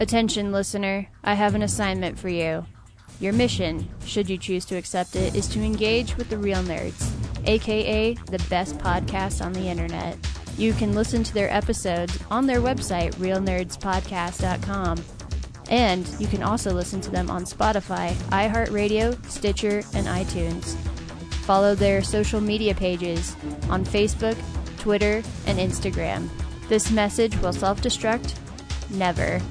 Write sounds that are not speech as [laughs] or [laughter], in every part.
Attention, listener, I have an assignment for you. Your mission, should you choose to accept it, is to engage with the Real Nerds, aka the best podcast on the internet. You can listen to their episodes on their website, realnerdspodcast.com. And you can also listen to them on Spotify, iHeartRadio, Stitcher, and iTunes. Follow their social media pages on Facebook, Twitter, and Instagram. This message will self destruct never.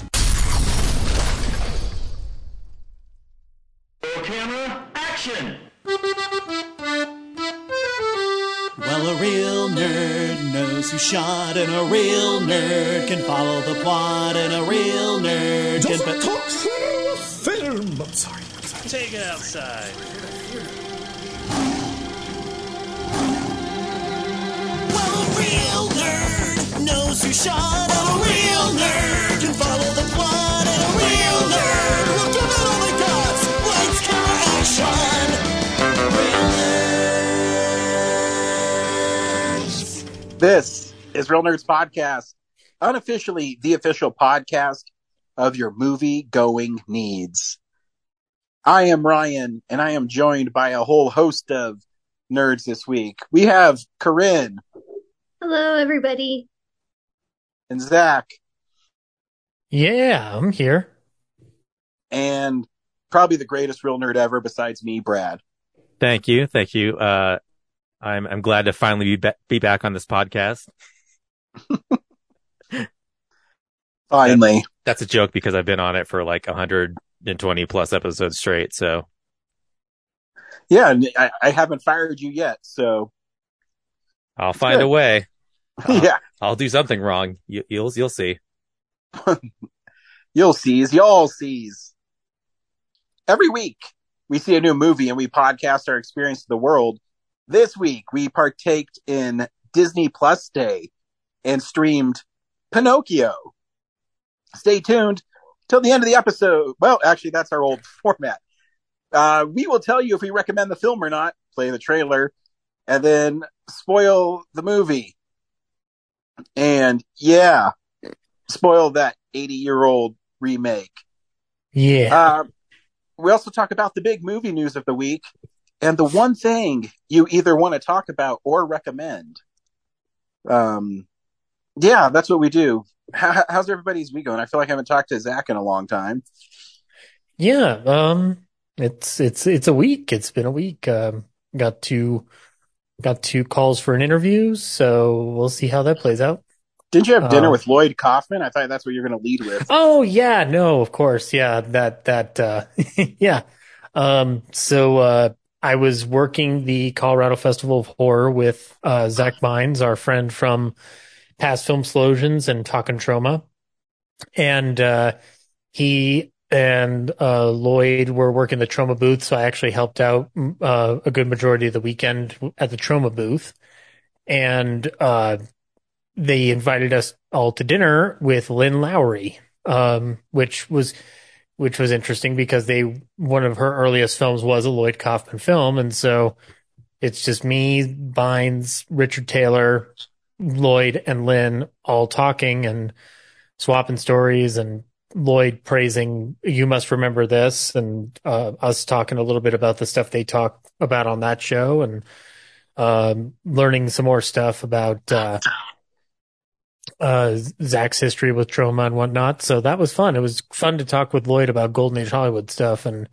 Shot, and a real nerd can follow the plot, and a real nerd can. Don't talk film. I'm sorry. I'm sorry. Take it outside. Well, a real nerd knows who shot, and a real nerd can follow the plot, and a real nerd will give it all they got. Lights, camera, action. Real nerds. This is Real Nerds Podcast, unofficially the official podcast of your movie going needs. I am Ryan, and I am joined by a whole host of nerds this week. We have Corinne Hello, everybody. and Zach, Yeah, I'm here. and probably the greatest real nerd ever besides me, Brad. Thank you, thank you. Uh, I'm I'm glad to finally be ba- be back on this podcast. [laughs] Finally. That's a joke because I've been on it for like 120 plus episodes straight. So Yeah, I, I haven't fired you yet, so I'll find Good. a way. [laughs] Uh, yeah, I'll do something wrong. You, you'll you'll see. [laughs] you'll seize, y'all seize. Every week, we see a new movie and we podcast our experience of the world. This week, we partaked in Disney Plus Day and streamed Pinocchio. Stay tuned till the end of the episode. Well, actually, that's our old [laughs] format. Uh, we will tell you if we recommend the film or not, play the trailer, and then spoil the movie. And yeah, spoil that 80 year old remake. Yeah. Uh, we also talk about the big movie news of the week and the one thing you either want to talk about or recommend. Um, yeah, that's what we do. How, how's everybody's week going? I feel like I haven't talked to Zach in a long time. yeah. Um, it's, it's, it's a week. It's been a week. Um, got two, got two calls for an interview. So we'll see how that plays out. Didn't you have dinner Uh, with Lloyd Kaufman? I thought that's what you're going to lead with. Oh yeah, no, of course. Yeah, that, that, uh, [laughs] yeah. Um, so, uh, I was working the Colorado Festival of Horror with, uh, Zach Mines, our friend from past film explosions and talking Troma. And, uh, he and, uh, Lloyd were working the Troma booth. So I actually helped out, mm, uh, a good majority of the weekend at the trauma booth. And, uh, they invited us all to dinner with Lynn Lowry, um, which was which was interesting because they one of her earliest films was a Lloyd Kaufman film, and so it's just me, Bynes, Richard Taylor, Lloyd, and Lynn all talking and swapping stories, and Lloyd praising "You must remember this," and uh, us talking a little bit about the stuff they talk about on that show, and um, learning some more stuff about. Uh, uh Zach's history with Troma and whatnot. So that was fun. It was fun to talk with Lloyd about Golden Age Hollywood stuff and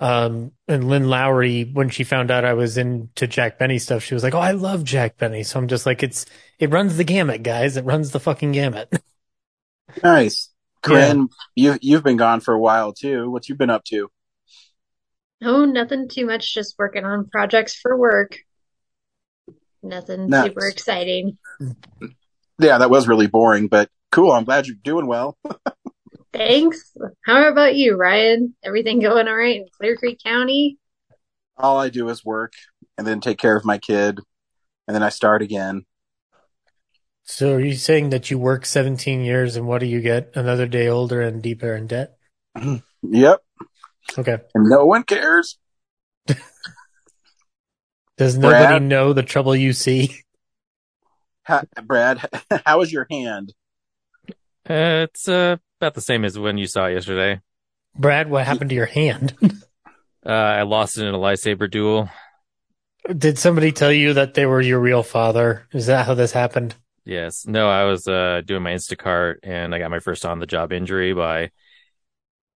um and Lynn Lowry when she found out I was into Jack Benny stuff, she was like, "Oh, I love Jack Benny." So I'm just like, it's it runs the gamut, guys. It runs the fucking gamut. [laughs] Nice. Corinne, you, you've been gone for a while too. What you been up to? Oh, nothing too much, just working on projects for work. Nothing Nice. super exciting. Yeah, that was really boring, but cool. I'm glad you're doing well. [laughs] Thanks. How about you, Ryan? Everything going all right in Clear Creek County? All I do is work and then take care of my kid and then I start again. so are you saying that you work 17 years and what do you get? Another day older and deeper in debt? Mm-hmm. Yep. Okay. And no one cares. [laughs] Does nobody Brad? know the trouble you see? Ha- Brad, [laughs] how is your hand? Uh, it's uh, about the same as when you saw it yesterday. Brad, what happened to your hand? [laughs] Uh, I lost it in a lightsaber duel. Did somebody tell you that they were your real father? Is that how this happened? Yes. No, I was uh, doing my Instacart and I got my first on the job injury by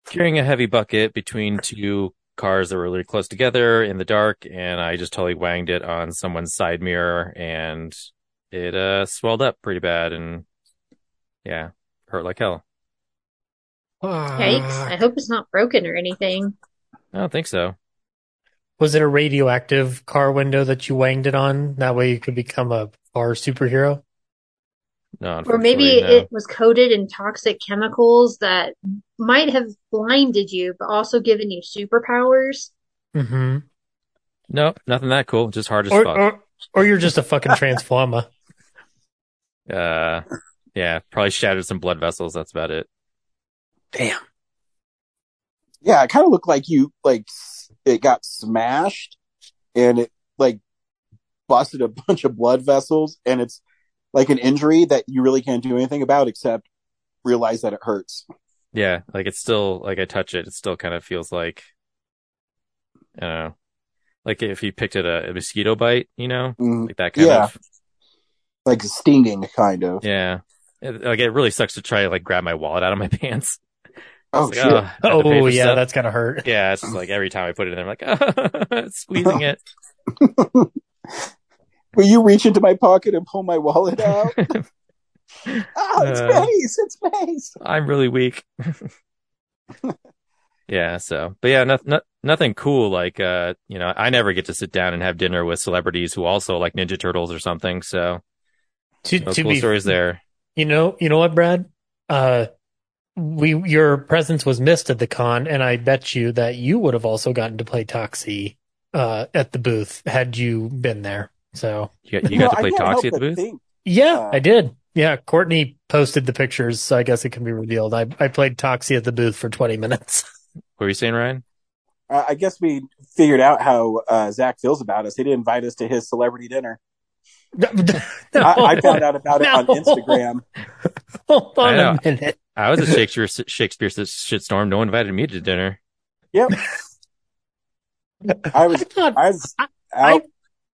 carrying a heavy bucket between two cars that were really close together in the dark. And I just totally wanged it on someone's side mirror and it uh, swelled up pretty bad. And yeah, hurt like hell. Yikes. I hope it's not broken or anything. I don't think so. Was it a radioactive car window that you wanged it on? That way you could become a car superhero? No, Or maybe no. it was coated in toxic chemicals that might have blinded you, but also given you superpowers. Mm-hmm. Nope, nothing that cool. Just hard as Or, fuck. or, or you're just a fucking [laughs] transformer. Uh, yeah, probably shattered some blood vessels. That's about it. Damn. Yeah, it kind of looked like you like it got smashed and it like busted a [laughs] bunch of blood vessels and it's like an injury that you really can't do anything about except realize that it hurts. Yeah, like it's still like I touch it, it still kind of feels like I don't know, like if you picked it a, a mosquito bite, you know, Mm, like that kind Yeah. of. like stinging kind of. Yeah, it, like it really sucks to try to like grab my wallet out of my [laughs] pants. Oh like, oh, I have to pay Oh, yeah, stuff. that's gotta hurt. [laughs] yeah. It's like every time I put it in, I'm like [laughs] oh, squeezing it. Will you reach into my pocket and pull my wallet out? oh, it's Uh. space. It's space. I'm really weak. yeah, so, but yeah, no, no, nothing cool. Like, uh, you know, I never get to sit down and have dinner with celebrities who also like Ninja Turtles or something. So, To, no to cool be, stories there. You know, you know what, Brad? Uh, we your presence was missed at the con, and I bet you that you would have also gotten to play Toxie uh, at the booth had you been there. So You got, you know, got to play can't Toxie at the booth? think- yeah, Uh, I did. Yeah, Courtney posted the pictures, so I guess it can be revealed. I I played Toxie at the booth for twenty minutes. [laughs] What were you saying, Ryan? Uh, I guess we figured out how uh, Zach feels about us. He didn't invite us to his celebrity dinner. No, I, I found [laughs] out about it on Instagram. Hold on I know. a minute. I was a Shakespeare Shakespeare shitstorm. No one invited me to dinner. Yep. I was, I thought I was I- out.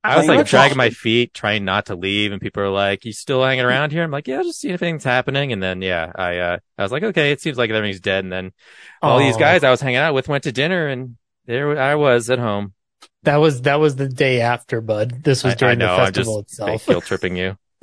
I was like dragging my feet, trying not to leave, and people are like, "You still hanging around here?" I'm like, "Yeah, just seeing if anything's happening." And then, yeah, I uh, I was like, "Okay, it seems like everything's dead." And then all these Oh. guys I was hanging out with went to dinner, and there I was at home. That was that was the day after, bud. This was I, I during know, the I'm just festival itself. guilt tripping you.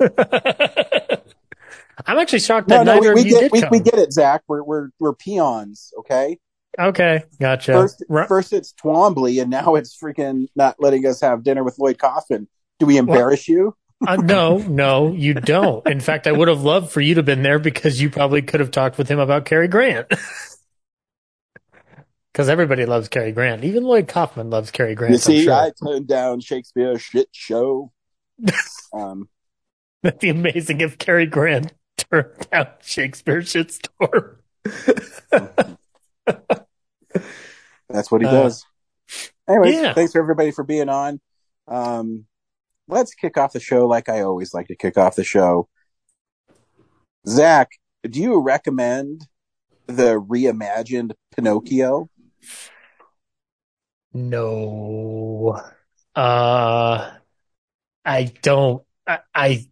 [laughs] [laughs] I'm actually shocked no, that no, neither we, we of you get did we, come. we get it, Zach. We're we're we're peons, okay? Okay, gotcha. First, first it's Twombly, and now it's freaking not letting us have dinner with Lloyd Kaufman. Do we embarrass you? uh, [laughs] no, no, you don't. In fact, I would have loved for you to have been there because you probably could have talked with him about Cary Grant. Because everybody loves Cary Grant. Even Lloyd Kaufman loves Cary Grant. You see, sure. I turned down Shakespeare's shit show. [laughs] um, That'd be amazing if Cary Grant [laughs] turned out Shakespeare shitstorm. [laughs] that's what he Uh, does. Anyways, yeah. thanks for everybody for being on. Um, let's kick off the show like I always like to kick off the show. Zach, do you recommend the reimagined Pinocchio? No. Uh I don't I, I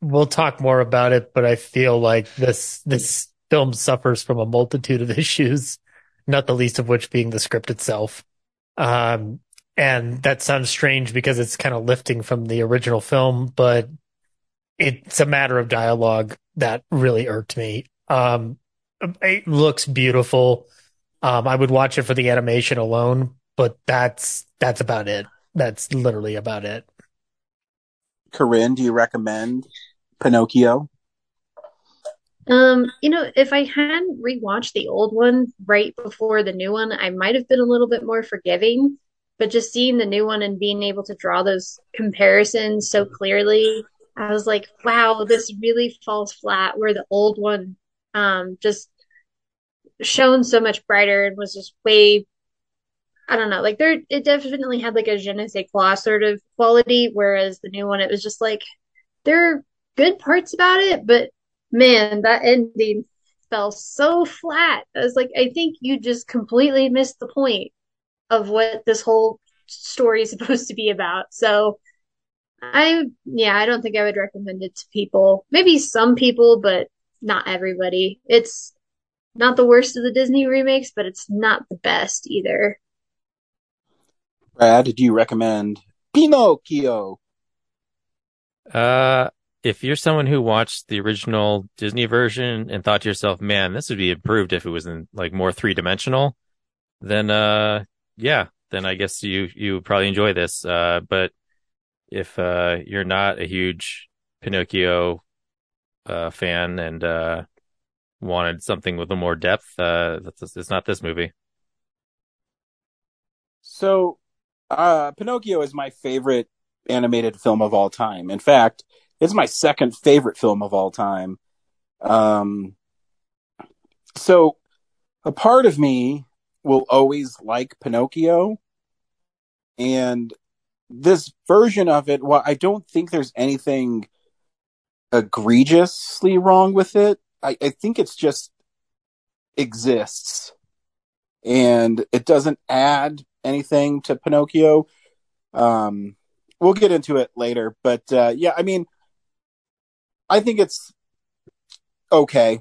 we'll talk more about it, but I feel like this this film suffers from a multitude of [laughs] issues, not the least of which being the script itself. Um and that sounds strange because it's kind of lifting from the original film, but it's a matter of dialogue that really irked me. Um it looks beautiful. Um, I would watch it for the animation alone, but that's that's about it. That's literally about it. Corinne, do you recommend Pinocchio? Um, you know, if I hadn't rewatched the old one right before the new one, I might have been a little bit more forgiving. But just seeing the new one and being able to draw those comparisons so clearly, I was like, wow, this really falls flat where the old one um just shone so much brighter and was just way I don't know, like there it definitely had like a je ne sais quoi sort of quality, whereas the new one it was just like there are good parts about it, but man, that ending fell so flat. I was like, I think you just completely missed the point of what this whole story is [laughs] supposed to be about. So I, yeah, I don't think I would recommend it to people. Maybe some people, but not everybody. It's not the worst of the Disney remakes, but it's not the best either. Brad, do you recommend Pinocchio? Uh, if you're someone who watched the original Disney version and thought to yourself, man, this would be improved if it was in like more three dimensional, then, uh, yeah, then I guess you, you would probably enjoy this. Uh, but if, uh, you're not a huge Pinocchio, uh, fan and, uh, wanted something with a more depth, uh, it's not this movie. So, uh, Pinocchio is my favorite animated film of all time. In fact, it's my second favorite film of all time. Um, so a part of me will always like Pinocchio and this version of it, well, I don't think there's anything egregiously wrong with it. I, I think it's just exists and it doesn't add anything to Pinocchio. Um, we'll get into it later, but uh, yeah, I mean, I think it's okay.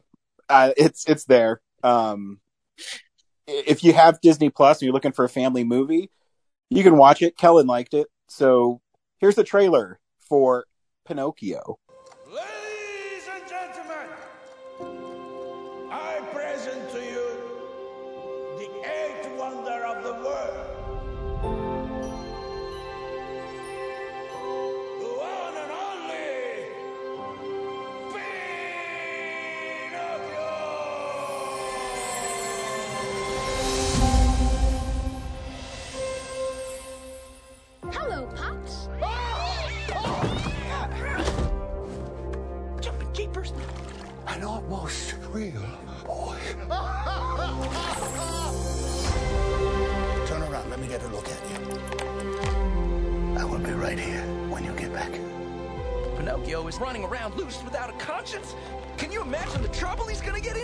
Uh, it's it's there. Um, if you have Disney Plus and you're looking for a family movie, you can watch it. Kellen liked it, so here's the trailer for Pinocchio.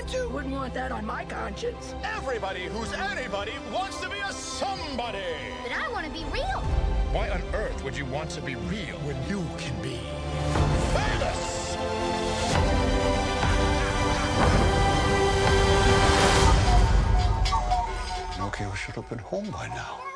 He's gonna get into? Wouldn't want that on my conscience. Everybody who's anybody wants to be a somebody. But I want to be real. Why on earth would you want to be real when you can be famous? Pinocchio should have been home by now.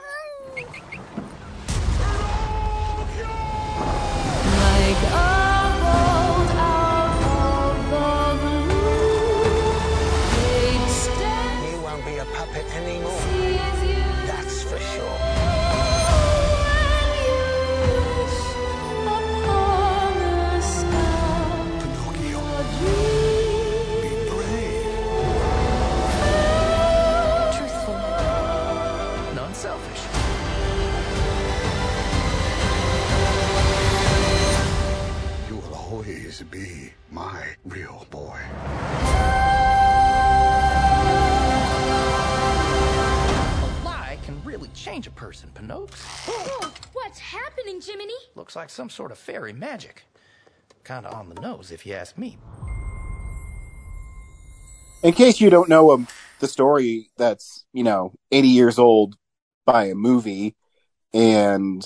Some sort of fairy magic. Kinda on the nose, if you ask me. In case you don't know um, the story that's, you know, 80 years old by a movie and,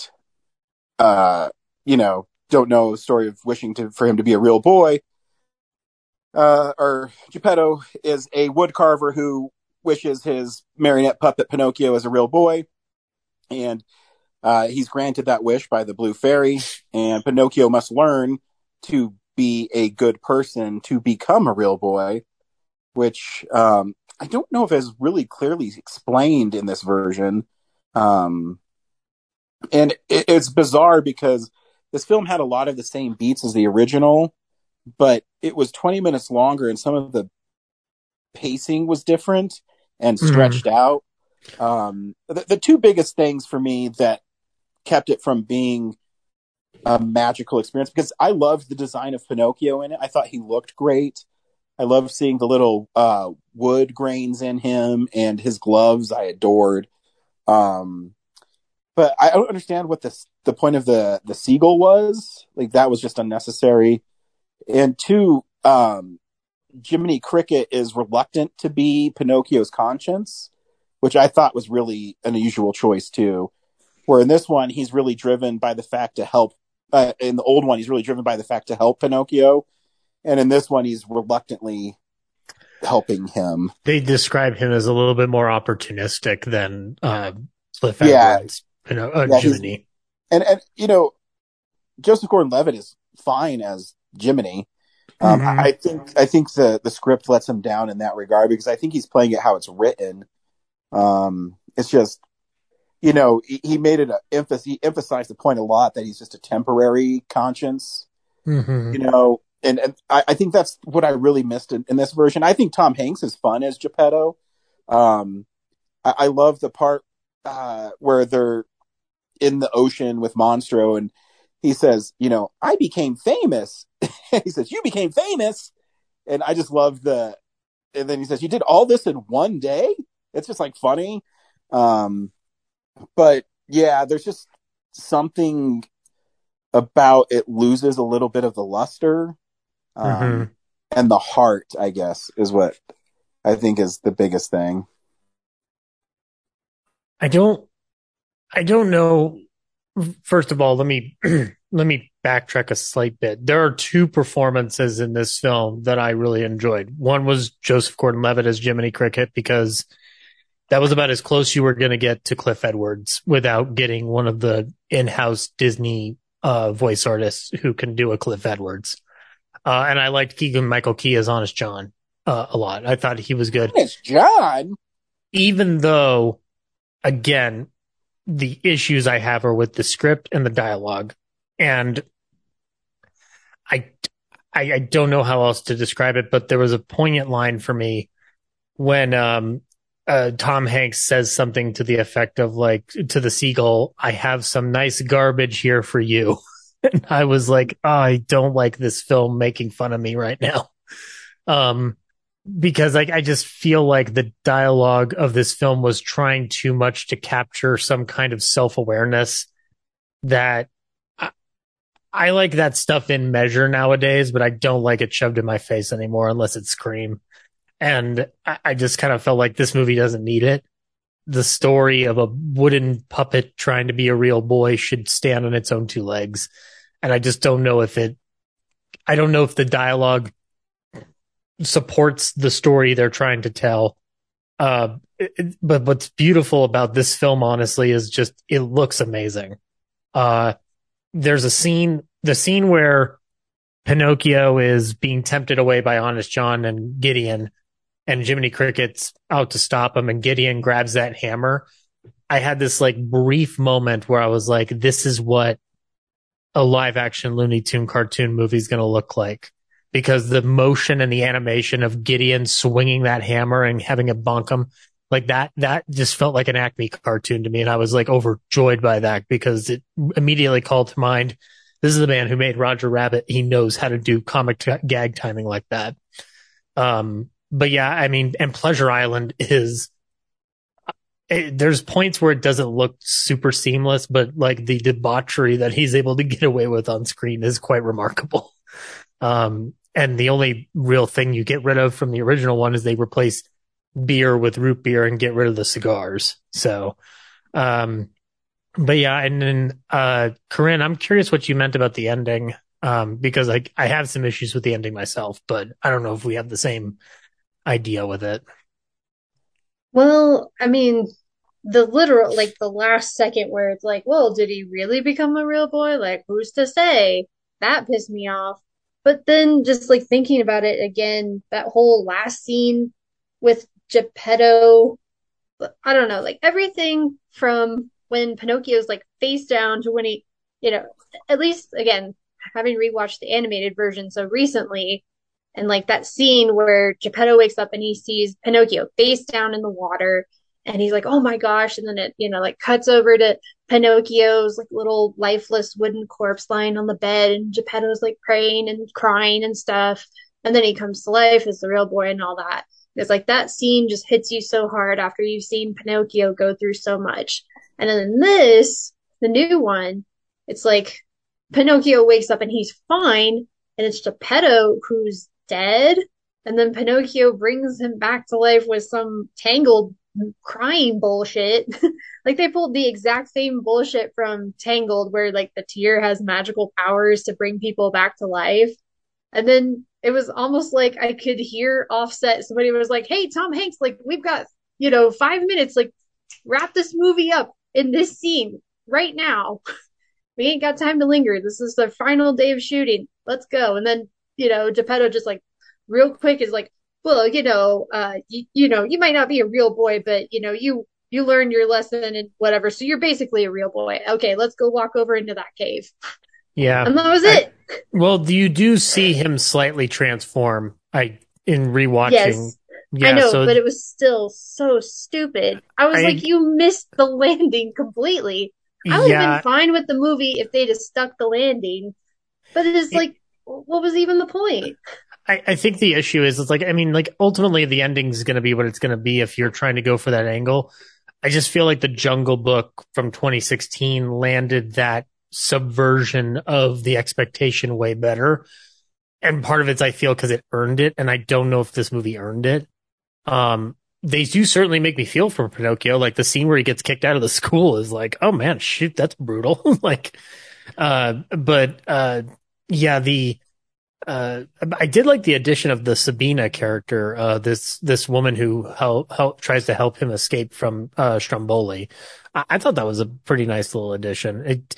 uh, you know, don't know the story of wishing to, for him to be a real boy, uh, or Geppetto is a woodcarver who wishes his marionette puppet Pinocchio is a real boy. And, uh, he's granted that wish by the blue fairy and Pinocchio must learn to be a good person to become a real boy which um, I don't know if is really clearly explained in this version. Um, and it, it's bizarre because this film had a lot of the same beats as the original, but it was 20 minutes longer and some of the pacing was different and stretched out. Um, the, the two biggest things for me that kept it from being a magical experience because I loved the design of Pinocchio in it. I thought he looked great. I love seeing the little uh, wood grains in him and his gloves. I adored. Um, but I don't understand what the the point of the the seagull was. Like that was just unnecessary. And two, um, Jiminy Cricket is reluctant to be Pinocchio's conscience, which I thought was really an unusual choice too. Where in this one, he's really driven by the fact to help. Uh, in the old one, he's really driven by the fact to help Pinocchio, and in this one, he's reluctantly helping him. They describe him as a little bit more opportunistic than uh, Cliff Yeah. Edwards, you know, uh, Yeah, Jiminy. and and you know, Joseph Gordon-Levitt is fine as Jiminy. Um, Mhm. I think I think the the script lets him down in that regard because I think he's playing it how it's written. Um, it's just, you know, he, he made it a emphasis. He emphasized the point a lot that he's just a temporary conscience. Mhm. You know, and and I, I think that's what I really missed in, in this version. I think Tom Hanks is fun as Geppetto. Um, I, I love the part uh, where they're in the ocean with Monstro and he says, you know, I became famous. [laughs] he says, you became famous. And I just love the, and then he says, you did all this in one day. It's just like funny. Um, but yeah, there's just something about it loses a little bit of the luster. Um, Mhm. and the heart, I guess, is what I think is the biggest thing. I don't, I don't know. First of all, let me [clears throat] let me backtrack a slight bit. There are two performances in this film that I really enjoyed. One was Joseph Gordon-Levitt as Jiminy Cricket because that was about as close you were going to get to Cliff Edwards without getting one of the in-house Disney uh, voice artists who can do a Cliff Edwards. Uh, and I liked Keegan Michael Key as Honest John uh, a lot. I thought he was good It's John. even though again the issues i have are with the script and the dialogue and i i, I don't know how else to describe it but there was a poignant line for me when um uh, Tom Hanks says something to the effect of like to the seagull, I have some nice garbage here for you. [laughs] and I was like, oh, I don't like this film making fun of me right now. [laughs] Um, because like I just feel like the dialogue of this film was trying too much to capture some kind of self-awareness that I, I like that stuff in measure nowadays, but I don't like it shoved in my face anymore unless it's Scream. And I, I just kind of felt like this movie doesn't need it. The story of a wooden puppet trying to be a real boy should stand on its own two legs. And I just don't know if it, I don't know if the dialogue supports the story they're trying to tell. Uh, it- but what's beautiful about this film, honestly, is just it looks amazing. Uh, there's a scene, the scene where Pinocchio is being tempted away by Honest John and Gideon, and Jiminy Cricket's out to stop him, and Gideon grabs that hammer. I had this like brief moment where I was like, this is what a live action Looney Tune cartoon movie is going to look like because the motion and the animation of Gideon swinging that hammer and having it bonk him like that, that just felt like an Acme cartoon to me. And I was like overjoyed by that because it immediately called to mind. This is the man who made Roger Rabbit. He knows how to do comic t- gag timing like that. Um, but yeah, I mean, and Pleasure Island is, it, there's points where it doesn't look super seamless, but like the debauchery that he's able to get away with on screen is quite remarkable. [laughs] Um, and the only real thing you get rid of from the original one is they replace beer with root beer and get rid of the cigars. So, um, but yeah, and then, uh, Corinne, I'm curious what you meant about the ending. Um, because I, I have some issues with the ending myself, but I don't know if we have the same idea with it. Well, I mean, the literal, like the last second where it's like, well, did he really become a real boy? Like, who's to say? That pissed me off. But then just like thinking about it again, that whole last scene with Geppetto, I don't know, like everything from when Pinocchio's like face down to when he, you know, at least again, having rewatched the animated version so recently, and like that scene where Geppetto wakes up and he sees Pinocchio face down in the water and he's like, oh my gosh. And then it, you know, like cuts over to Pinocchio's like little lifeless wooden corpse lying on the bed and Geppetto's like praying and crying and stuff. And then he comes to life as the real boy and all that. It's like that scene just hits you so hard after you've seen Pinocchio go through so much. And then this, the new one, it's like Pinocchio wakes up and he's fine and it's Geppetto who's dead And then Pinocchio brings him back to life with some tangled crying bullshit. [laughs] like they pulled the exact same bullshit from Tangled, where like the tear has magical powers to bring people back to life. And then it was almost like I could hear offset. Somebody was like, Hey, Tom Hanks, like we've got, you know, five minutes, like wrap this movie up in this scene right now. [laughs] We ain't got time to linger. This is the final day of shooting. Let's go. And then, you know, Geppetto just like real quick is like, well, you know, uh, you, you know, you might not be a real boy, but you know, you, you learned your lesson and whatever. So you're basically a real boy. Okay, let's go walk over into that cave. Yeah. And that was I- it. well, do you do see him slightly transform. I in rewatching. Yes. Yeah, I know, so but it was still so stupid. I was I- like, you missed the [laughs] landing completely. I would have been fine with the movie if they'd have stuck the landing, but it is like, what was even the point? I, I think the issue is it's like I mean like ultimately the ending is going to be what it's going to be if you're trying to go for that angle. I just feel like the Jungle Book from 2016 landed that subversion of the expectation way better, and part of it's I feel because it earned it, and I don't know if this movie earned it. Um, they do certainly make me feel for Pinocchio. Like the scene where he gets kicked out of the school is like, oh man, shoot, that's brutal. [laughs] like, uh, but uh, yeah, the uh, I did like the addition of the Fabiana character, uh, this this woman who help, help tries to help him escape from uh, Stromboli. I, I thought that was a pretty nice little addition. It,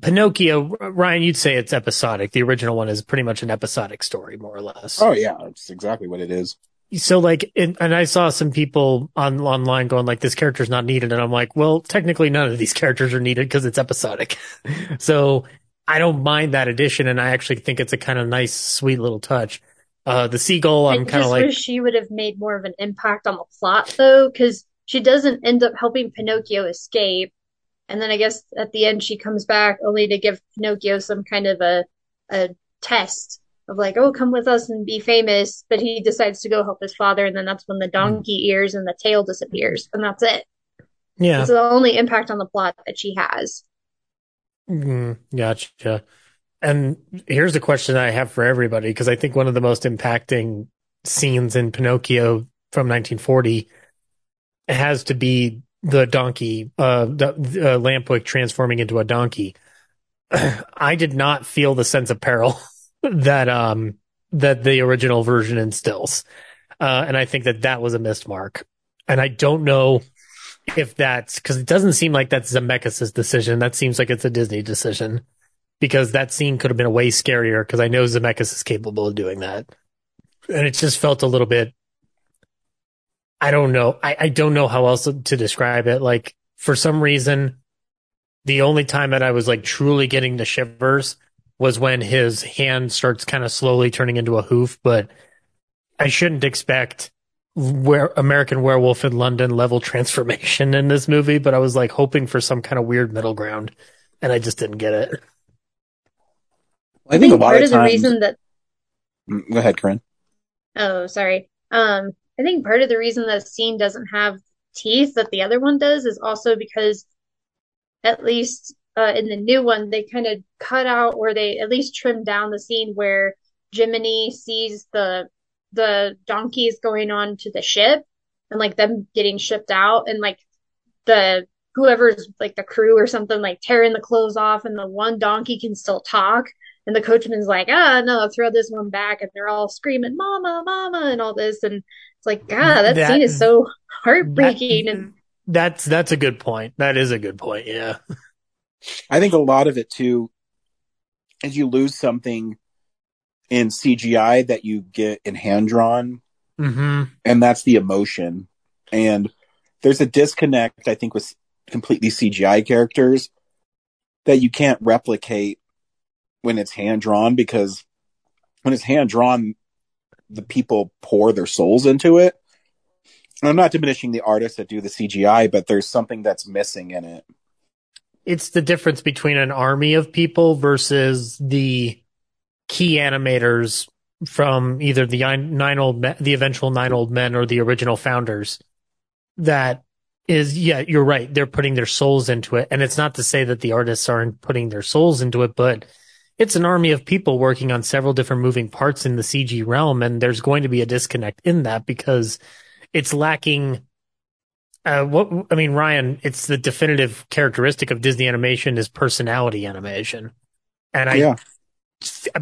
Pinocchio, Ryan, you'd say it's episodic. The original one is pretty much an episodic story, more or less. Oh yeah, that's exactly what it is. So like, and, and I saw some people on online going like, this character's not needed. And I'm like, well, technically none of these [laughs] characters are needed because it's episodic. [laughs] so I don't mind that addition. And I actually think it's a kind of nice, sweet little touch. Uh, the seagull, I'm kind of like, wish she would have made more of an impact on the plot though, because she doesn't end up helping Pinocchio escape. And then I guess at the end she comes back only to give Pinocchio some kind of a a test of like, oh, come with us and be famous. But he decides to go help his father, and then that's when the donkey ears and the tail disappears, and that's it. yeah. It's the only impact on the plot that she has. Mm, gotcha. And here's a question I have for everybody because I think one of the most impacting scenes in Pinocchio from 1940 has to be the donkey, uh, the, uh, Lampwick transforming into a donkey. [clears throat] I did not feel the sense of peril [laughs] that um that the original version instills, uh, and I think that that was a missed mark. And I don't know if that's because it doesn't seem like that's Zemeckis' decision. That seems like it's a Disney decision because that scene could have been way scarier because I know Zemeckis is capable of doing that. And it just felt a little bit, I don't know. I, I don't know how else to describe it. Like for some reason, the only time that I was like truly getting the shivers was when his hand starts kind of slowly turning into a hoof, but I shouldn't expect where American Werewolf in London level transformation in this movie, but I was like hoping for some kind of weird middle ground and I just didn't get it. I think a lot part of of the times. reason that Mm, Go ahead, Corinne. Oh, sorry. Um, I think part of the reason that scene doesn't have teeth that the other one does is also because at least uh, in the new one, they kind of cut out or they at least trimmed down the scene where Jiminy sees the the donkeys going on to the ship and like them getting shipped out and like the whoever's like the crew or something like tearing the clothes off and the one donkey can still talk and the coachman's like ah no throw this one back and they're all screaming mama mama and all this and it's like god that, That- scene is so heartbreaking and That's that's a good point. That is a good point. Yeah. I think a lot of it too is you lose something in CGI that you get in hand drawn, Mm-hmm. and that's the emotion. And there's a disconnect, I think, with completely CGI characters that you can't replicate when it's hand drawn because when it's hand drawn, the people pour their souls into it. And I'm not diminishing the artists that do the CGI, but there's something that's missing in it. It's the difference between an army of people versus the key animators from either the nine old men, the eventual nine old men or the original founders. That is, yeah, you're right. They're putting their souls into it, and it's not to say that the artists aren't putting their souls into it, but it's an army of people working on several different moving parts in the CG realm, and there's going to be a disconnect in that because it's lacking. Uh, what I mean, Ryan, it's the definitive characteristic of Disney animation is personality animation, and I Yeah.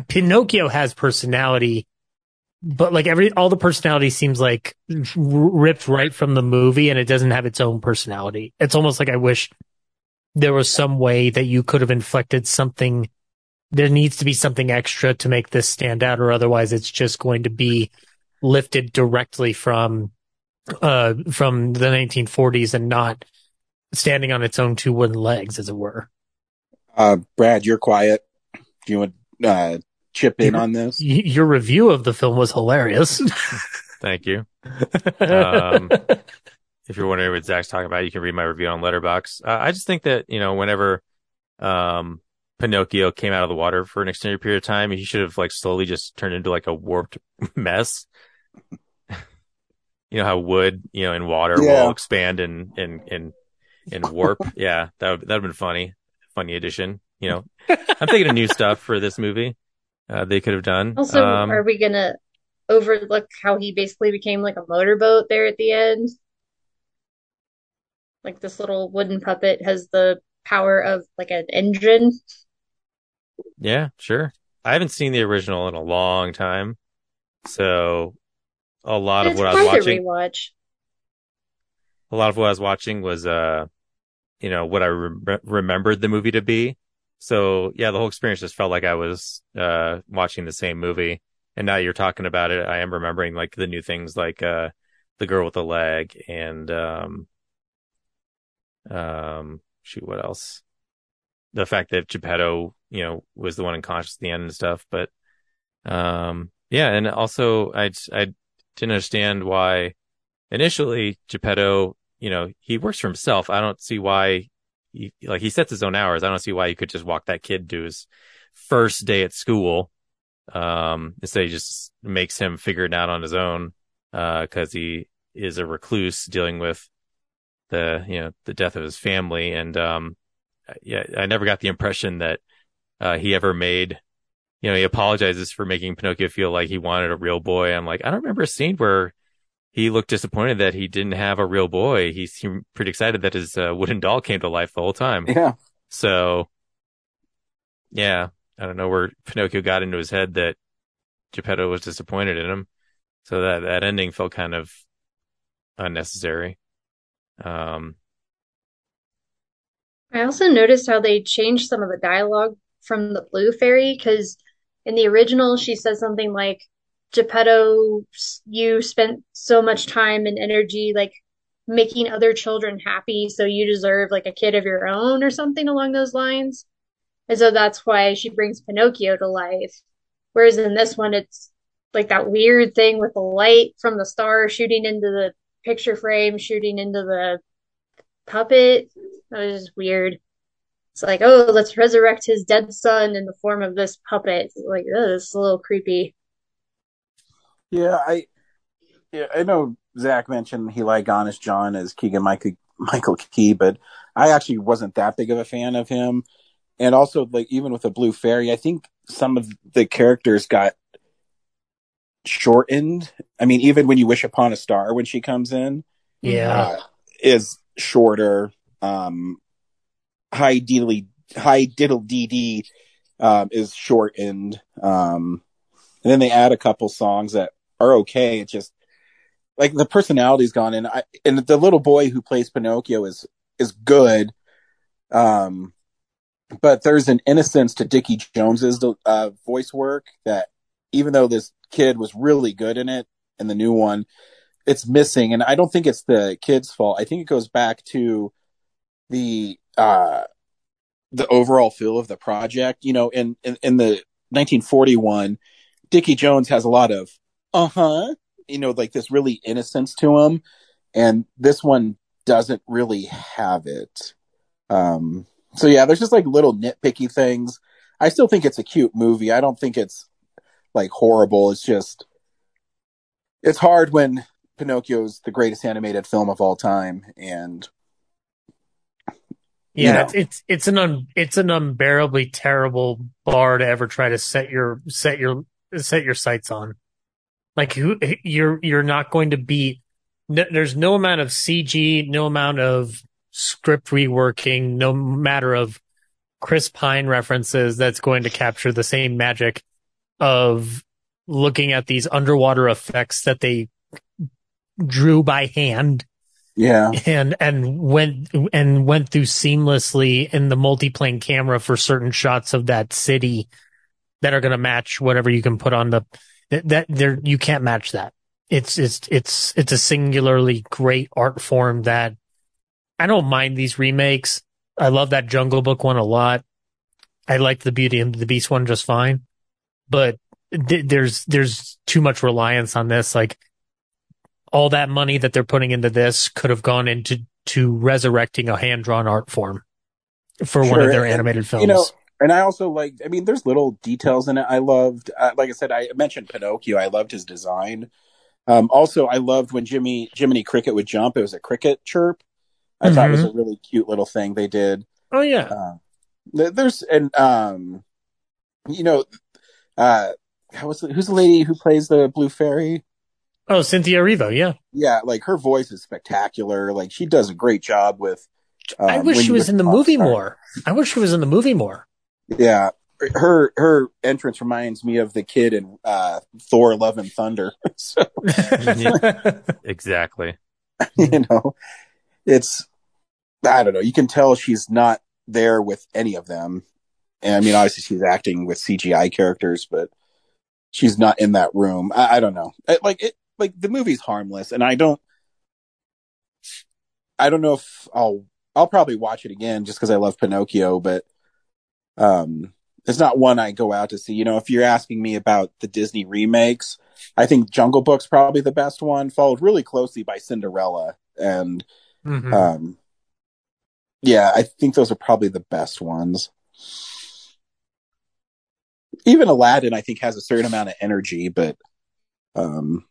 Pinocchio has personality, but like every all the personality seems like ripped right from the movie, and it doesn't have its own personality. It's almost like I wish there was some way that you could have inflected something. There needs to be something extra to make this stand out, or otherwise it's just going to be lifted directly from uh from the 1940s and not standing on its own two wooden legs, as it were. Uh, Brad, you're quiet. Do you want uh, chip in on this? Your review of the film was hilarious. [laughs] Thank you. Um, [laughs] if you're wondering what Zach's talking about, you can read my review on Letterboxd. Uh, I just think that you know, whenever um, Pinocchio came out of the water for an extended period of time, he should have like slowly just turned into like a warped [laughs] mess. you know how wood, you know, in water Yeah. will expand and and and and warp. yeah, that would that'd been funny, funny addition. You know, I'm thinking of new stuff for this movie. Uh, they could have done. Also, Um, are we gonna overlook how he basically became like a motorboat there at the end? Like this little wooden puppet has the power of like an engine. Yeah, sure. I haven't seen the original in a long time, so a lot of what I was watching, rewatch. a lot of what I was watching was, uh, you know, what I rem- remembered the movie to be. So yeah, the whole experience just felt like I was uh watching the same movie. And now you're talking about it, I am remembering like the new things, like uh, the girl with the leg, and um, um, shoot, what else? The fact that Geppetto, you know, was the one unconscious at the end and stuff. But um, yeah, and also I I didn't understand why initially Geppetto, you know, he works for himself. I don't see why like he sets his own hours. I don't see why he could just walk that kid to his first day at school. Um, instead he just makes him figure it out on his own, uh, cause he is a recluse dealing with the, you know, the death of his family. And, um, yeah, I never got the impression that, uh, he ever made, you know, he apologizes for making Pinocchio feel like he wanted a real boy. I'm like, I don't remember a scene where he looked disappointed that he didn't have a real boy. He seemed pretty excited that his uh, wooden doll came to life the whole time. Yeah. So, yeah, I don't know where Pinocchio got into his head that Geppetto was disappointed in him. So that that ending felt kind of unnecessary. Um, I also noticed how they changed some of the dialogue from the Blue Fairy because in the original she says something like, Geppetto, you spent so much time and energy like making other children happy, so you deserve like a kid of your own or something along those lines. And so that's why she brings Pinocchio to life. Whereas in this one, it's like that weird thing with the light from the star shooting into the picture frame, shooting into the puppet. That was just weird. It's like, oh, let's resurrect his dead son in the form of this puppet. Like, oh, this is a little creepy. Yeah, I yeah, I know Zach mentioned he liked Honest John as Keegan Michael Michael Key, but I actually wasn't that big of a fan of him. And also, like even with the Blue Fairy, I think some of the characters got shortened. I mean, even when you wish upon a star when she comes in, Yeah. uh, is shorter. Um, high diddly high diddle dee dee um, is shortened. Um, and then they add a couple songs that are okay. It's just like the personality's gone, and I and the little boy who plays Pinocchio is is good. Um, but there's an innocence to Dickie Jones's uh, voice work that even though this kid was really good in it in the new one, it's missing. And I don't think it's the kid's fault. I think it goes back to the uh the overall feel of the project. You know, in in, in the 1941, Dickie Jones has a lot of uh huh, you know, like this really innocence to him, and this one doesn't really have it. Um, so yeah, there's just like little nitpicky things. I still think it's a cute movie. I don't think it's like horrible. It's just it's hard when Pinocchio's the greatest animated film of all time, and Yeah, you know. it's, it's it's an un, it's an unbearably terrible bar to ever try to set your set your set your sights on. Like who you're you're not going to beat. No, there's no amount of CG, no amount of script reworking, no matter of Chris Pine references that's going to capture the same magic of looking at these underwater effects that they drew by hand Yeah. and and went and went through seamlessly in the multiplane camera for certain shots of that city that are going to match whatever you can put on the that, that there you can't match that. It's it's it's it's a singularly great art form that I don't mind these remakes. I love that Jungle Book one a lot. I like the Beauty and the Beast one just fine, but th- there's there's too much reliance on this. Like all that money that they're putting into this could have gone into to resurrecting a hand drawn art form for one of their animated films. You know, and I also like. I mean, there's little details in it. I loved. Uh, like I said, I mentioned Pinocchio. I loved his design. Um, also, I loved when Jimmy Jiminy Cricket would jump. It was a cricket chirp. I thought it was a really cute little thing they did. oh yeah, Uh, there's and um, you know, uh, how was the, who's the lady who plays the blue fairy? oh Cynthia Erivo, yeah. Yeah, like her voice is spectacular. Like she does a great job with. Um, I wish she was in the movie more. I wish she was in the movie more. Yeah, her her entrance reminds me of the kid in uh, Thor: Love and Thunder. [laughs] so [laughs] Exactly. [laughs] you know, it's I don't know. You can tell she's not there with any of them. And I mean, obviously she's acting with CGI characters, but she's not in that room. I, I don't know. I- like it, like the movie's harmless, and I don't. I don't know if I'll. I'll probably watch it again just because I love Pinocchio, but um, it's not one I go out to see. You know, if you're asking me about the Disney remakes, I think Jungle Book's probably the best one, followed really closely by Cinderella. And Mhm. um, yeah, I think those are probably the best ones. Even Aladdin, I think, has a certain amount of energy, but um,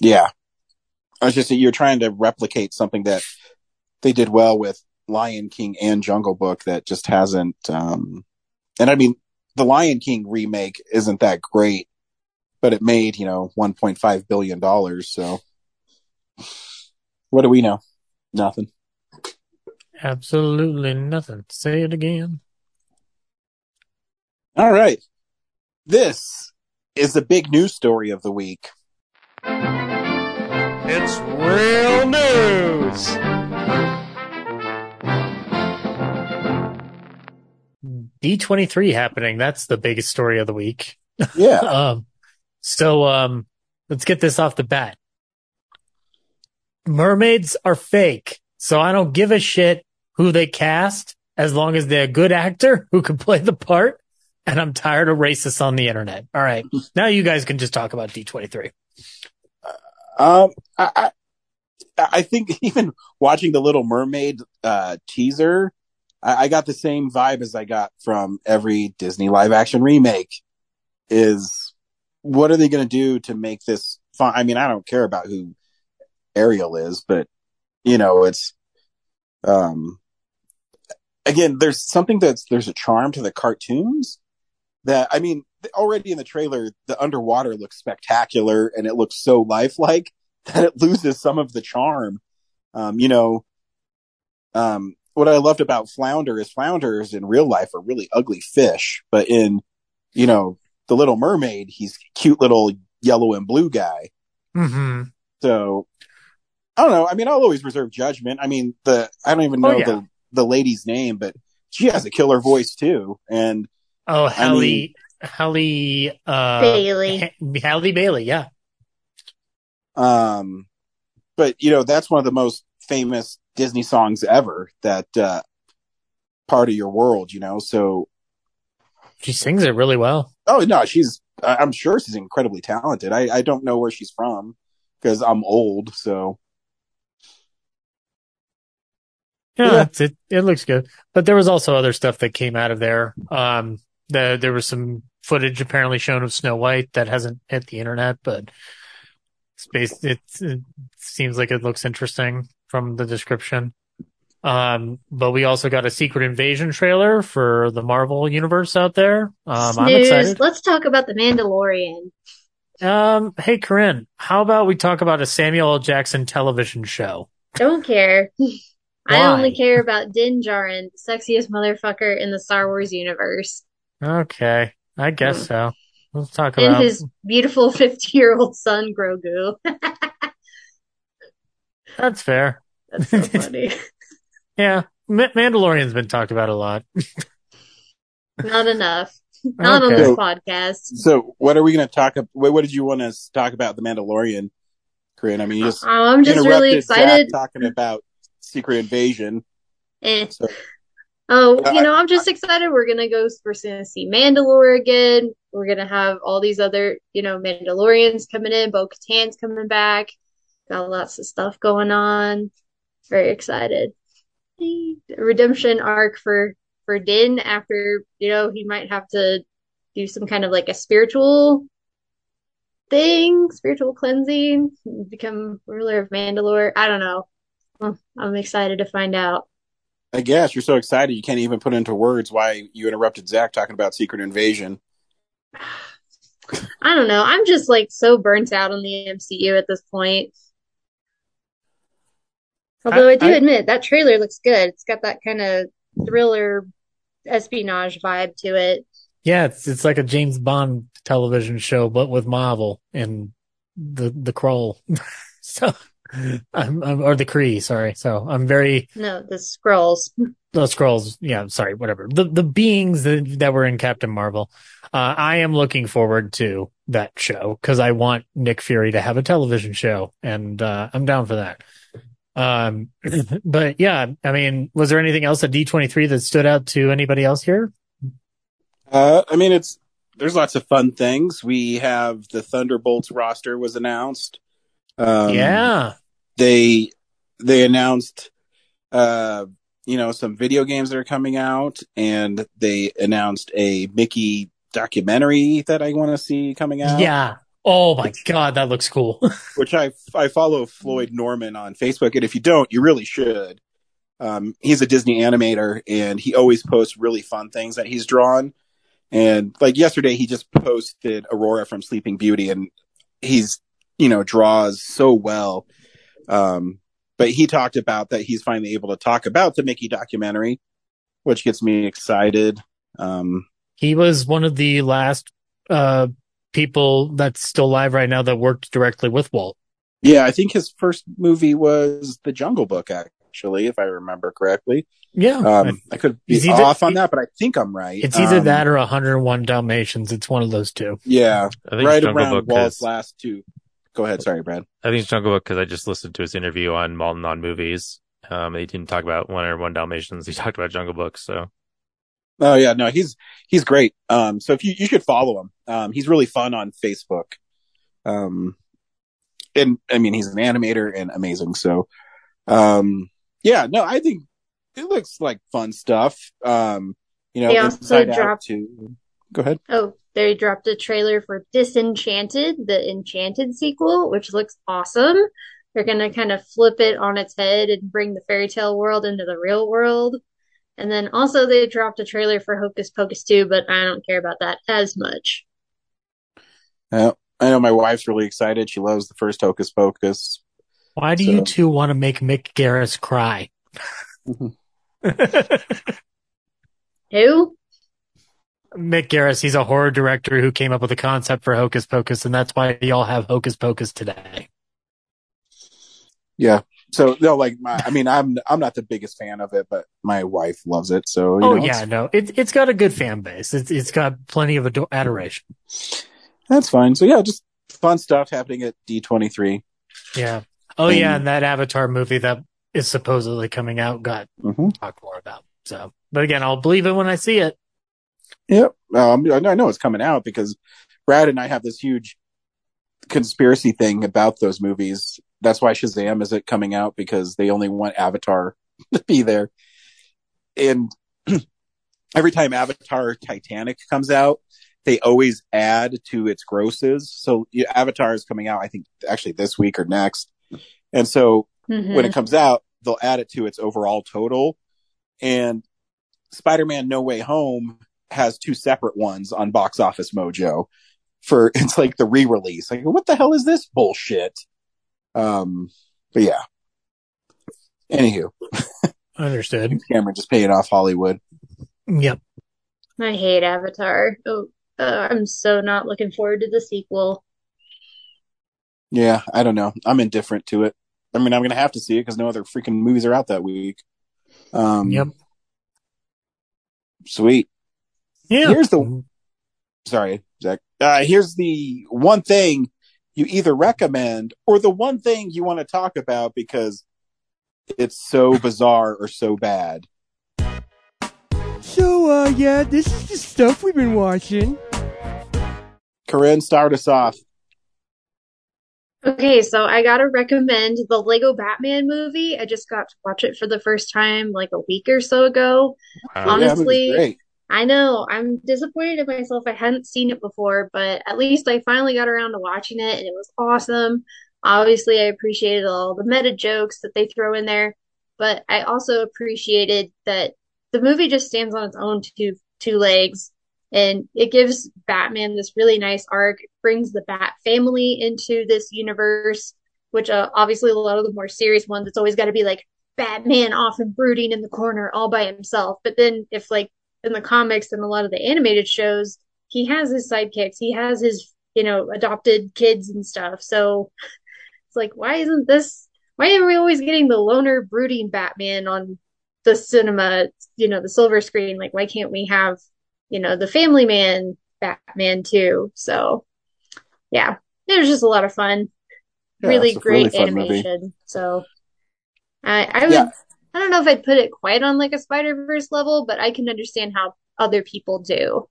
yeah, I was just you're trying to replicate something that they did well with Lion King and Jungle Book that just hasn't. Um, and I mean, the Lion King remake isn't that great, but it made you know 1.5 billion dollars. So what do we know? Nothing. Absolutely nothing. Say it again. All right. This is the big news story of the week. It's real news. D23 happening. That's the biggest story of the week. Yeah. [laughs] um, so, um, let's get this off the bat. Mermaids are fake. So I don't give a shit who they cast as long as they're a good actor who can play the part. And I'm tired of racists on the internet. All right. Now you guys can just talk about D23. Um, I, I, I think [laughs] even watching the Little Mermaid uh, teaser, I, I got the same vibe as I got from every Disney live action remake. Is what are they going to do to make this fun? I mean, I don't care about who Ariel is, but you know, it's um again, there's something that's there's a charm to the cartoons that I mean, already in the trailer, the underwater looks spectacular and it looks so lifelike [laughs] that it loses some of the charm. Um, you know, um, what I loved about Flounder is Flounders in real life are really ugly fish, but in, you know, the Little Mermaid, he's cute little yellow and blue guy. Mm-hmm. So I don't know. I mean, I'll always reserve judgment. I mean, the I don't even know Oh, yeah. the the lady's name, but she has a killer voice too. And Oh, I Halle, mean- Halle, uh, Bailey. Ha- Halle Bailey. Yeah. Um, but you know, that's one of the most famous Disney songs ever. That uh, part of your world, you know. So, She sings it really well. oh no, she's. I'm sure she's incredibly talented. I, I don't know where she's from because I'm old. So, Yeah, Yeah. It it looks good. But there was also other stuff that came out of there. Um, the, there was some footage apparently shown of Snow White that hasn't hit the internet, but space it, it seems like it looks interesting from the description. Um, but we also got a Secret Invasion trailer for the Marvel universe out there. Um, I'm excited. Let's talk about the Mandalorian. Um, hey, Corinne, how about we talk about a Samuel L. Jackson television show? Don't care. [laughs] I only care about Din Djarin, the sexiest motherfucker in the Star Wars universe, Okay, I guess so. Let's talk and about. his beautiful [laughs] 50 year old son, Grogu. [laughs] That's fair. That's so [laughs] funny. Yeah, Ma- Mandalorian's been talked about a lot. Not enough. [laughs] Not on this So- podcast. So, what are we going to talk about? What, what did you want to talk about the Mandalorian, Corinne? I mean, you just Oh, I'm just really interrupted Zach excited. talking about Secret Invasion. Eh. So, Oh, Uh, you know, I'm just excited. We're gonna go. We're gonna see Mandalore again. We're gonna have all these other, you know, Mandalorians coming in. Bo Katan's coming back. Got lots of stuff going on. Very excited. Redemption arc for for Din after you know he might have to do some kind of like a spiritual thing, spiritual cleansing, become ruler of Mandalore. I don't know. Well, I'm excited to find out. I guess you're so excited you can't even put into words why you interrupted Zach talking about Secret Invasion. [sighs] I don't know. I'm just like so burnt out on the MCU at this point. Although I, do I- admit that trailer looks good. It's got that kind of thriller espionage vibe to it. Yeah, it's it's like a James Bond television show, but with Marvel and the the Kroll. [laughs] so, I'm, I'm or the Kree. Sorry. So I'm very No, the Skrulls. the Skrulls. Yeah, sorry, whatever. The the beings that that were in Captain Marvel. Uh, I am looking forward to that show because I want Nick Fury to have a television show, and uh, I'm down for that. Um, [clears throat] but yeah, I mean, was there anything else at D23 that stood out to anybody else here? Uh, I mean, it's there's lots of fun things. We have the Thunderbolts roster was announced. Um, yeah. they they announced uh you know some video games that are coming out and they announced a mickey documentary that i want to see coming out Yeah. Oh my God, that looks cool. [laughs] which i i follow floyd norman on facebook and if you don't you really should. Um he's a disney animator and he always posts really fun things that he's drawn. And like yesterday he just posted aurora from sleeping beauty and he's you know draws so well. Um but he talked about that he's finally able to talk about the mickey documentary which gets me excited. Um he was one of the last uh people that's still alive right now that worked directly with Walt. yeah i think his first movie was the jungle book actually if i remember correctly Yeah. um i could be either- off on that but i think i'm right it's either Um, that or 101 Dalmatians. It's one of those two. yeah I think right Jungle around Book Walt's is- last two go ahead sorry brad I think it's Jungle Book because I just listened to his interview on Maltin on movies. Um, he didn't talk about one or one Dalmatians. He [laughs] talked about Jungle Book. So Oh yeah, no, he's he's great. Um, so if you you should follow him. Um, he's really fun on Facebook. Um, and I mean he's an animator and amazing. So, um, yeah, no, I think it looks like fun stuff. Um, you know, They also dropped- too. Go ahead. Oh, they dropped a trailer for Disenchanted, the Enchanted sequel, which looks awesome. They're gonna kind of flip it on its head and bring the fairy tale world into the real world. And then also they dropped a trailer for Hocus Pocus 2, but I don't care about that as much. Yeah, I know my wife's really excited. She loves the first Hocus Pocus. Why do So- you two want to make Mick Garris cry? [laughs] Who? Mick Garris, he's a horror director who came up with the concept for Hocus Pocus, and that's why y'all have Hocus Pocus today. Yeah. So no, like my, I mean, I'm I'm not the biggest fan of it, but my wife loves it. So you oh know, yeah, it's- no, it, it's got a good fan base. It's it's got plenty of ado- adoration. that's fine. So yeah, just fun stuff happening at D23. Yeah. Oh yeah, And- and that Avatar movie that is supposedly coming out got Mm-hmm. talked more about. So, but again, I'll believe it when I see it. Yep. Um, I know it's coming out because Brad and I have this huge conspiracy thing about those movies. That's why Shazam isn't coming out because they only want Avatar [laughs] to be there. And [clears throat] every time Avatar Titanic comes out, they always add to its grosses. So yeah, Avatar is coming out, I think, actually this week or next. And so Mhm. when it comes out, they'll add it to its overall total. And Spider-Man No Way Home has two separate ones on Box Office Mojo for [laughs] it's like the re-release. Like, what the hell is this bullshit? Um, but yeah. Anywho, Understood. [laughs] Cameron just paying off Hollywood. Yep. I hate Avatar. Oh, uh, I'm so not looking forward to the sequel. Yeah, I don't know. I'm indifferent to it. I mean, I'm gonna have to see it because no other freaking movies are out that week. Um, Yep. Sweet. Yeah. Here's the sorry, Zach. Uh, here's the one thing you either recommend or the one thing you want to talk about because it's so bizarre or so bad. So, uh, yeah, this is the stuff we've been watching. Corinne, start us off. Okay, so I gotta recommend the Lego Batman movie. I just got to watch it for the first time like a week or so ago. Wow. Honestly, movie's great. I know I'm disappointed in myself. I hadn't seen it before, but at least I finally got around to watching it and it was awesome. Obviously, I appreciated all the meta jokes that they throw in there, but I also appreciated that the movie just stands on its own two two legs and it gives Batman this really nice arc, brings the Bat family into this universe, which uh, obviously a lot of the more serious ones, it's always got to be like Batman off and brooding in the corner all by himself. But then if like in the comics and a lot of the animated shows, he has his sidekicks, he has his, you know, adopted kids and stuff. So it's like, why isn't this, why are we always getting the loner brooding Batman on the cinema, you know, the silver screen? Like, why can't we have, you know, the family man Batman too? So yeah, it was just a lot of fun. Yeah, really a really great movie. animation. So I, I would, Yeah. I don't know if I'd put it quite on like a Spider-Verse level, but I can understand how other people do.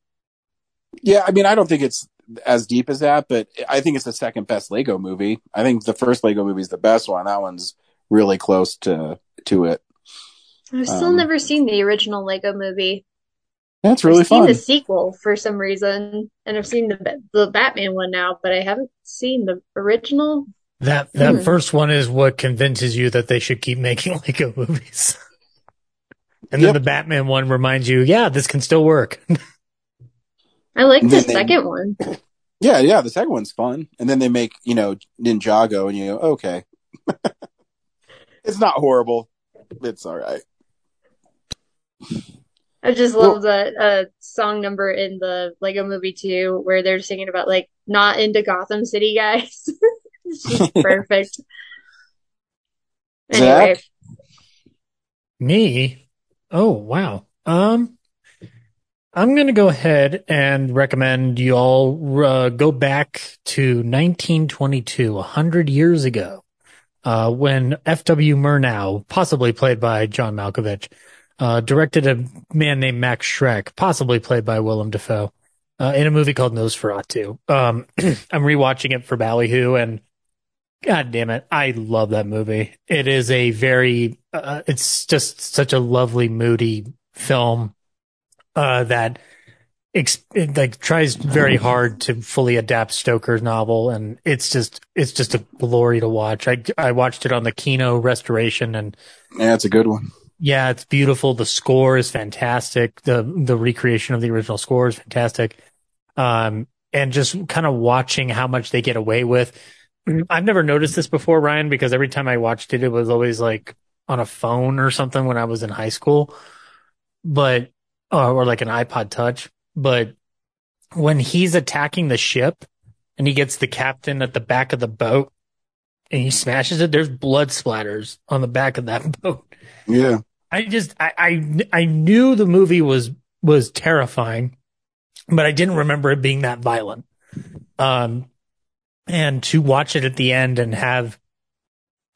Yeah, I mean, I don't think it's as deep as that, but I think it's the second best Lego movie. I think the first Lego movie is the best one. That one's really close to to it. I've still Um, never seen the original Lego movie. That's really funny. I've seen fun. the sequel for some reason, and I've seen the the Batman one now, but I haven't seen the original. That that Hmm. first one is what convinces you that they should keep making [laughs] Lego movies. And then Yep. the Batman one reminds you, yeah, this can still work. [laughs] I like the Then they- second one. Yeah, yeah, the second one's fun. And then they make, you know, Ninjago and you go, okay. [laughs] it's not horrible. It's all right. I just Well- love the uh, song number in the Lego movie too, where they're singing about like not into Gotham City guys. It's just perfect. Anyway, Zach? Me? Oh, wow. Um, I'm going to go ahead and recommend you all uh, go back to 1922, a hundred years ago, uh, when F.W. Murnau, possibly played by John Malkovich, uh, directed a man named Max Schreck, possibly played by Willem Dafoe, uh, in a movie called Nosferatu. Um, [clears throat] I'm rewatching it for Ballyhoo and God damn it. I love that movie. It is a very, uh, it's just such a lovely, moody film, uh, that ex- it, like tries very [laughs] hard to fully adapt Stoker's novel. And it's just, it's just a glory to watch. I, I watched it on the Kino restoration and Yeah, it's a good one. yeah, it's beautiful. The score is fantastic. The the recreation of the original score is fantastic. Um, and just kind of watching how much they get away with. I've never noticed this before, Ryan, because every time I watched it, it was always like on a phone or something when I was in high school, but uh, or like an iPod Touch. But when he's attacking the ship and he gets the captain at the back of the boat and he smashes it, there's blood splatters on the back of that [laughs] boat. Yeah. I just I, I I knew the movie was was terrifying, but I didn't remember it being that violent. Um, and to watch it at the end and have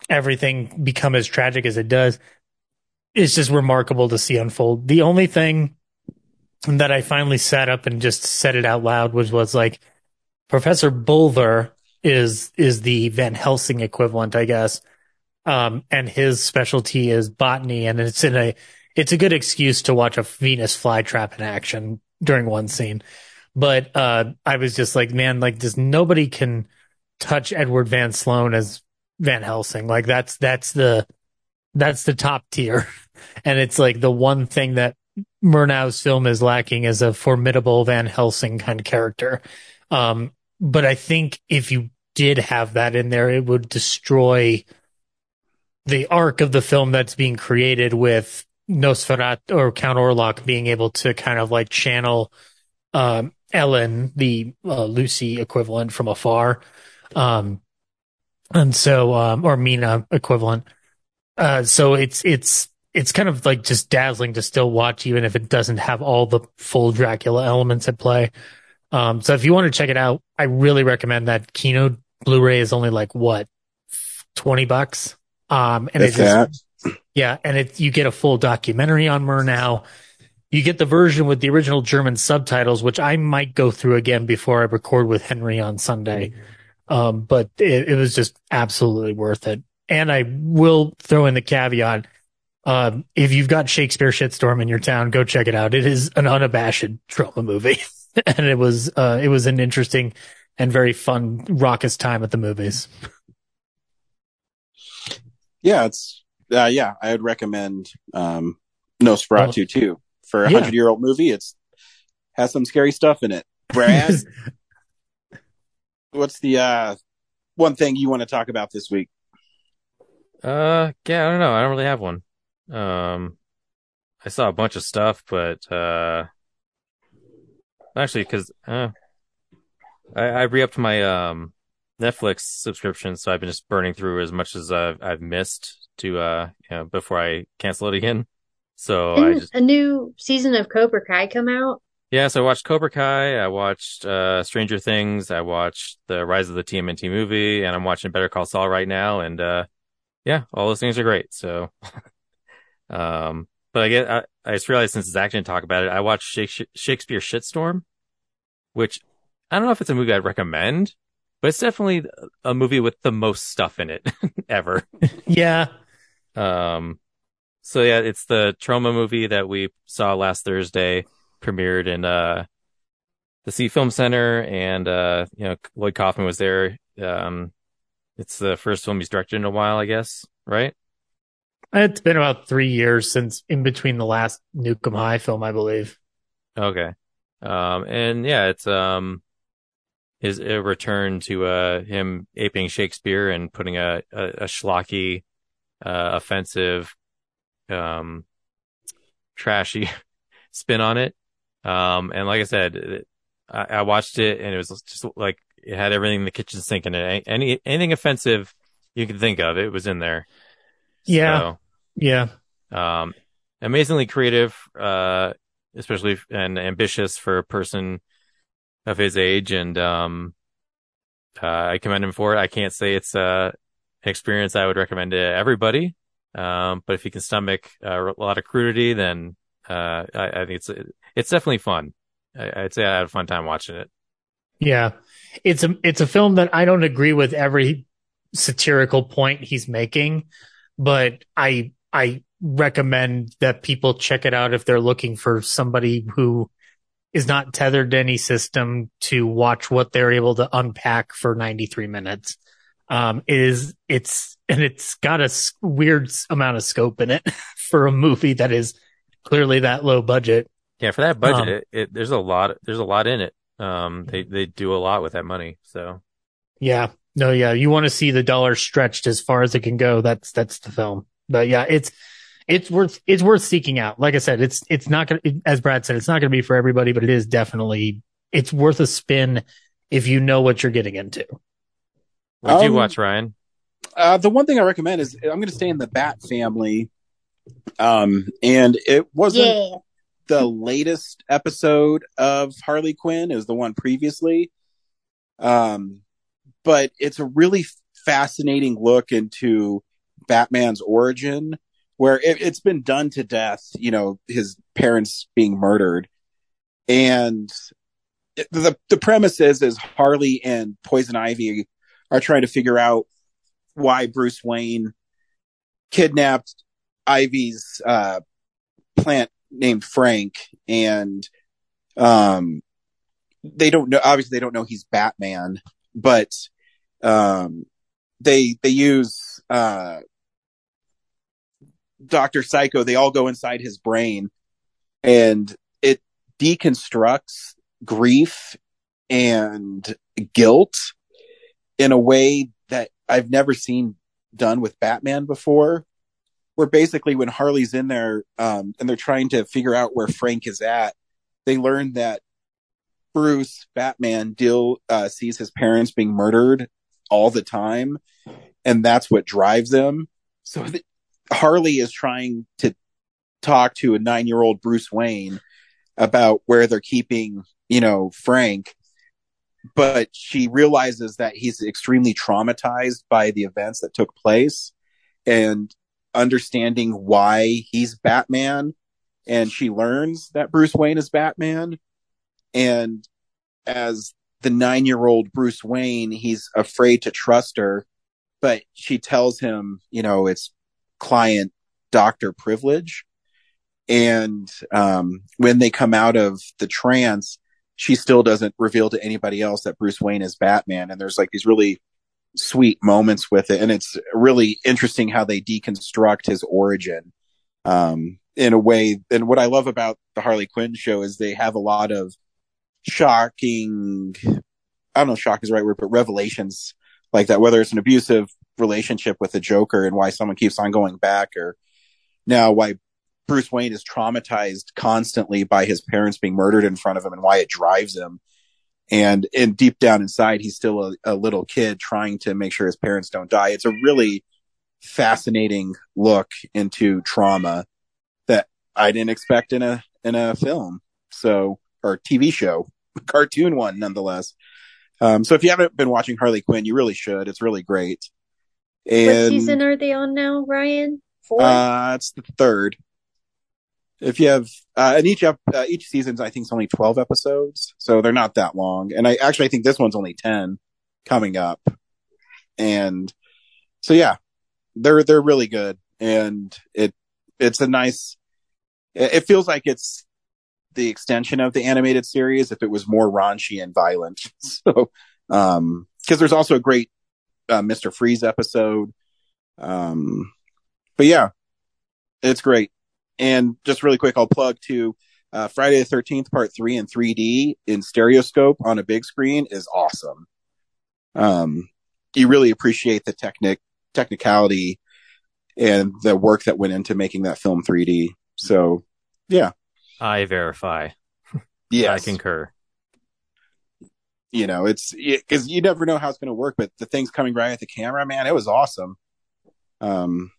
everything become as tragic as it does, it's just remarkable to see unfold. The only thing that I finally sat up and just said it out loud was was like Professor Bulwer is is the Van Helsing equivalent, I guess um, and his specialty is botany, and it's in a it's a good excuse to watch a Venus flytrap in action during one scene. But uh, I was just like, man, like this nobody can touch Edward Van Sloan as Van Helsing. Like that's that's the that's the top tier, [laughs] and it's like the one thing that Murnau's film is lacking is a formidable Van Helsing kind of character. Um, but I think if you did have that in there, it would destroy the arc of the film that's being created with Nosferatu or Count Orlok being able to kind of like channel um, Ellen, the uh, Lucy equivalent from afar. Um, and so, um, or Mina equivalent. Uh, so it's, it's, it's kind of like just dazzling to still watch, even if it doesn't have all the full Dracula elements at play. Um, so if you want to check it out, I really recommend that Kino Blu-ray is only like what, 20 bucks. Um, and If it yeah, and it, you get a full documentary on Murnau. You get the version with the original German subtitles, which I might go through again before I record with Henry on Sunday. Um, but it, it was just absolutely worth it. And I will throw in the caveat. Um, if you've got Shakespeare shitstorm in your town, go check it out. It is an unabashed Troma movie. [laughs] and it was, uh, it was an interesting and very fun, raucous time at the movies. Yeah, it's uh, yeah. I would recommend um, Nosferatu too for a Yeah. hundred year old movie. It's has some scary stuff in it. Brad, [laughs] what's the uh, one thing you want to talk about this week? Uh, yeah, I don't know. I don't really have one. Um, I saw a bunch of stuff, but uh, actually, because uh, I, I re-upped my um Netflix subscription, so I've been just burning through as much as I've I've missed to uh, you know, before I cancel it again. So Didn't just a new season of Cobra Kai come out? yeah, so I watched Cobra Kai, I watched uh Stranger Things, I watched the Rise of the TMNT movie, and I'm watching Better Call Saul right now, and uh yeah, all those things are great. So [laughs] um but I get I, I just realized since Zach didn't talk about it, I watched Shake- Shakespeare Shitstorm, which I don't know if it's a movie I'd recommend, but it's definitely a movie with the most stuff in it [laughs] ever. Yeah. Um, so yeah, it's the Troma movie that we saw last Thursday, premiered in uh the Sie Film Center, and uh, you know Lloyd Kaufman was there. Um, it's the first film he's directed in a while, I guess, right? It's been about three years since in between the last Nukem High film, I believe. Okay. Um, and yeah, it's um his a return to uh him aping Shakespeare and putting a a, a schlocky, uh, offensive, um, trashy [laughs] spin on it. Um, and like I said, it- I, I watched it and it was just like it had everything in the kitchen sink in it. Any anything offensive you can think of, it was in there. Yeah. Yeah. Um, amazingly creative, uh, especially and ambitious for a person of his age. And, um, uh, I commend him for it. I can't say it's, uh, an experience I would recommend to everybody. Um, but if you can stomach uh, a lot of crudity, then, uh, I, I think it's, it's definitely fun. I, I'd say I had a fun time watching it. Yeah. It's a it's a film that I don't agree with every satirical point he's making, but I I recommend that people check it out if they're looking for somebody who is not tethered to any system to watch what they're able to unpack for 93 minutes. Um, is it's and it's got a weird amount of scope in it [laughs] for a movie that is clearly that low budget. Yeah, for that budget, Um, it, it, there's a lot, there's a lot in it. Um, they, they do a lot with that money. So, Yeah. No, yeah. You want to see the dollar stretched as far as it can go. That's, that's the film. But yeah, it's, it's worth, it's worth seeking out. Like I said, it's, it's not going to, as Brad said, it's not going to be for everybody, but it is definitely, it's worth a spin if you know what you're getting into. What did you Um, watch, Ryan? Uh, the one thing I recommend is I'm going to stay in the Bat family. Um, and it wasn't Yeah. the latest episode of Harley Quinn. It was the one previously. Um, but it's a really fascinating look into Batman's origin, where it, it's been done to death. You know, his parents being murdered, and it- the the premise is is Harley and Poison Ivy are trying to figure out why Bruce Wayne kidnapped Ivy's uh, plant named Frank, and um, they don't know. Obviously, they don't know he's Batman, but um, they they use uh, Dr. Psycho, they all go inside his brain and it deconstructs grief and guilt in a way that I've never seen done with Batman before. Where basically when Harley's in there, um, and they're trying to figure out where Frank is at, they learn that Bruce, Batman, deal, uh, sees his parents being murdered all the time. And that's what drives him. So Harley is trying to talk to a nine year old Bruce Wayne about where they're keeping, you know, Frank. But she realizes that he's extremely traumatized by the events that took place and understanding why he's Batman. And she learns that Bruce Wayne is Batman. And as the nine year old Bruce Wayne, he's afraid to trust her, but she tells him, you know, it's client doctor privilege. And um, when they come out of the trance, she still doesn't reveal to anybody else that Bruce Wayne is Batman. And there's like these really sweet moments with it. And it's really interesting how they deconstruct his origin um, in a way. And what I love about the Harley Quinn show is they have a lot of shocking, I don't know shock is the right word, but revelations like that, whether it's an abusive relationship with the Joker and why someone keeps on going back or now why Bruce Wayne is traumatized constantly by his parents being murdered in front of him and why it drives him. And in deep down inside, he's still a, a little kid trying to make sure his parents don't die. It's a really fascinating look into trauma that I didn't expect in a, in a film. So, or TV show, [laughs] cartoon one nonetheless. Um, so if you haven't been watching Harley Quinn, you really should. It's really great. And what season are they on now, Ryan? Four? uh, it's the third. If you have, uh, and each uh, each season's, I think, it's only 12 episodes. So they're not that long. And I actually, I think this one's only 10 coming up. And so, yeah, they're, they're really good. And it, it's a nice, it feels like it's the extension of the animated series if it was more raunchy and violent. [laughs] So, um, cause there's also a great, uh, Mr. Freeze episode. Um, but yeah, it's great. And just really quick, I'll plug to, uh, Friday the 13th, part three in 3D in stereoscope on a big screen is awesome. Um, you really appreciate the technic, technicality and the work that went into making that film 3D. So yeah, I verify. [laughs] Yes. I concur. you know, it's because you never know how it's going to work, but the things coming right at the camera, man, it was awesome. Um,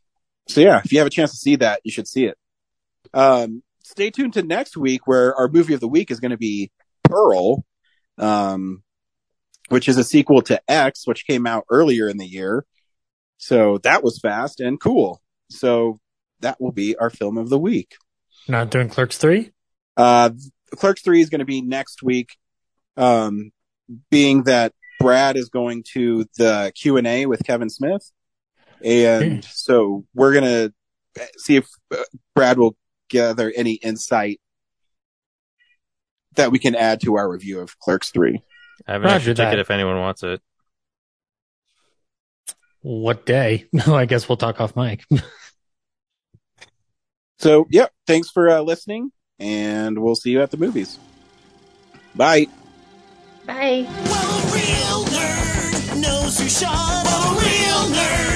so yeah, if you have a chance to see that, you should see it. Um, stay tuned to next week where our movie of the week is going to be Pearl, um, which is a sequel to X, which came out earlier in the year. So that was fast and cool. So that will be our film of the week. Not doing Clerks 3? Uh, Clerks 3 is going to be next week. Um, being that Brad is going to the Q and A with Kevin Smith. And so we're going to see if uh, Brad will gather any insight that we can add to our review of Clerks 3. I have an Roger extra ticket if anyone wants it. What day? [laughs] No, I guess we'll talk off mic. [laughs] So, yep. Thanks for uh, listening and we'll see you at the movies. Bye. Bye. real nerd knows who shot a real nerd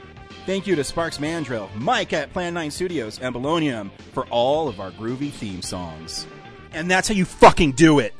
Thank you to Sparks Mandrill, Mike at Plan 9 Studios, and Bolognium for all of our groovy theme songs. And that's how you fucking do it!